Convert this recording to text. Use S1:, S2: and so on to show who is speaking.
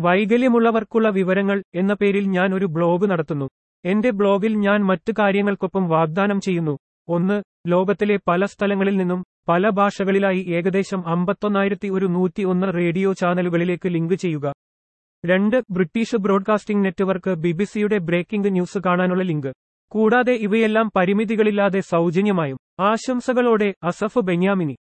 S1: വൈകല്യമുള്ളവർക്കുള്ള വിവരങ്ങൾ എന്ന പേരിൽ ഞാൻ ഒരു ബ്ലോഗ് നടത്തുന്നു. എന്റെ ബ്ലോഗിൽ ഞാൻ മറ്റു കാര്യങ്ങൾക്കൊപ്പം വാഗ്ദാനം ചെയ്യുന്നു. ഒന്ന് ലോകത്തിലെ പല സ്ഥലങ്ങളിൽ നിന്നും പല ഭാഷകളിലായി ഏകദേശം അമ്പത്തൊന്നായിരത്തി ഒരു നൂറ്റി ഒന്ന് റേഡിയോ ചാനലുകളിലേക്ക് ലിങ്ക് ചെയ്യുക. രണ്ട് ബ്രിട്ടീഷ് ബ്രോഡ്കാസ്റ്റിംഗ് നെറ്റ്വർക്ക് ബിബിസിയുടെ ബ്രേക്കിംഗ് ന്യൂസ് കാണാനുള്ള ലിങ്ക്. കൂടാതെ ഇവയെല്ലാം പരിമിതികളില്ലാതെ സൗജന്യമായും. ആശംസകളോടെ അസഫ് ബെന്യാമിനി.